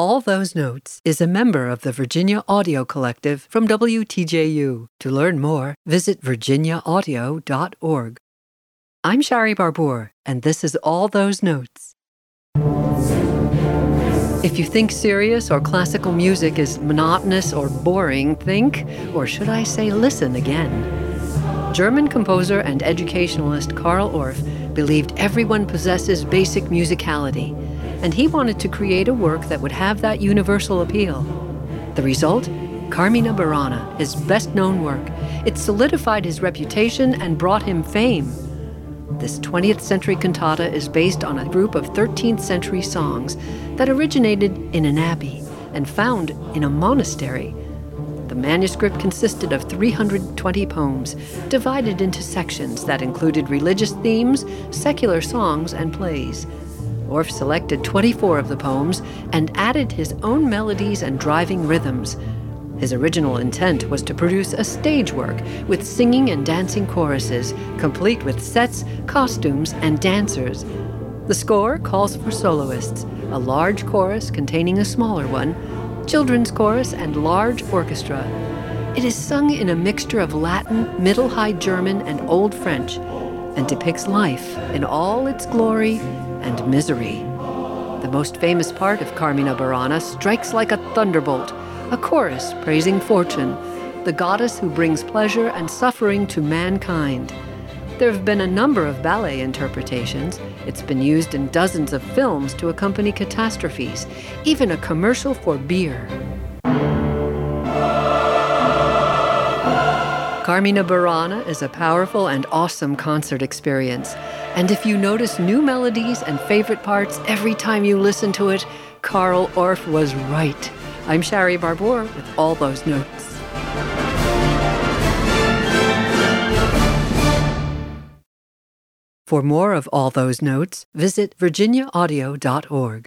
All Those Notes is a member of the Virginia Audio Collective from WTJU. To learn more, visit virginiaaudio.org. I'm Shari Barbour, and this is All Those Notes. If you think serious or classical music is monotonous or boring, think, or should I say listen again. German composer and educationalist Carl Orff believed everyone possesses basic musicality and he wanted to create a work that would have that universal appeal. The result? Carmina Burana, his best known work. It solidified his reputation and brought him fame. This 20th century cantata is based on a group of 13th century songs that originated in an abbey and found in a monastery. The manuscript consisted of 320 poems, divided into sections that included religious themes, secular songs, and plays. Orff selected 24 of the poems and added his own melodies and driving rhythms. His original intent was to produce a stage work with singing and dancing choruses, complete with sets, costumes, and dancers. The score calls for soloists, a large chorus containing a smaller one, children's chorus, and large orchestra. It is sung in a mixture of Latin, Middle High German, and Old French, and depicts life in all its glory and misery. The most famous part of Carmina Burana strikes like a thunderbolt, a chorus praising fortune, the goddess who brings pleasure and suffering to mankind. There have been a number of ballet interpretations. It's been used in dozens of films to accompany catastrophes, even a commercial for beer. Carmina Burana is a powerful and awesome concert experience. And if you notice new melodies and favorite parts every time you listen to it, Carl Orff was right. I'm Shari Barbour with all those notes. For more of all those notes, visit virginiaaudio.org.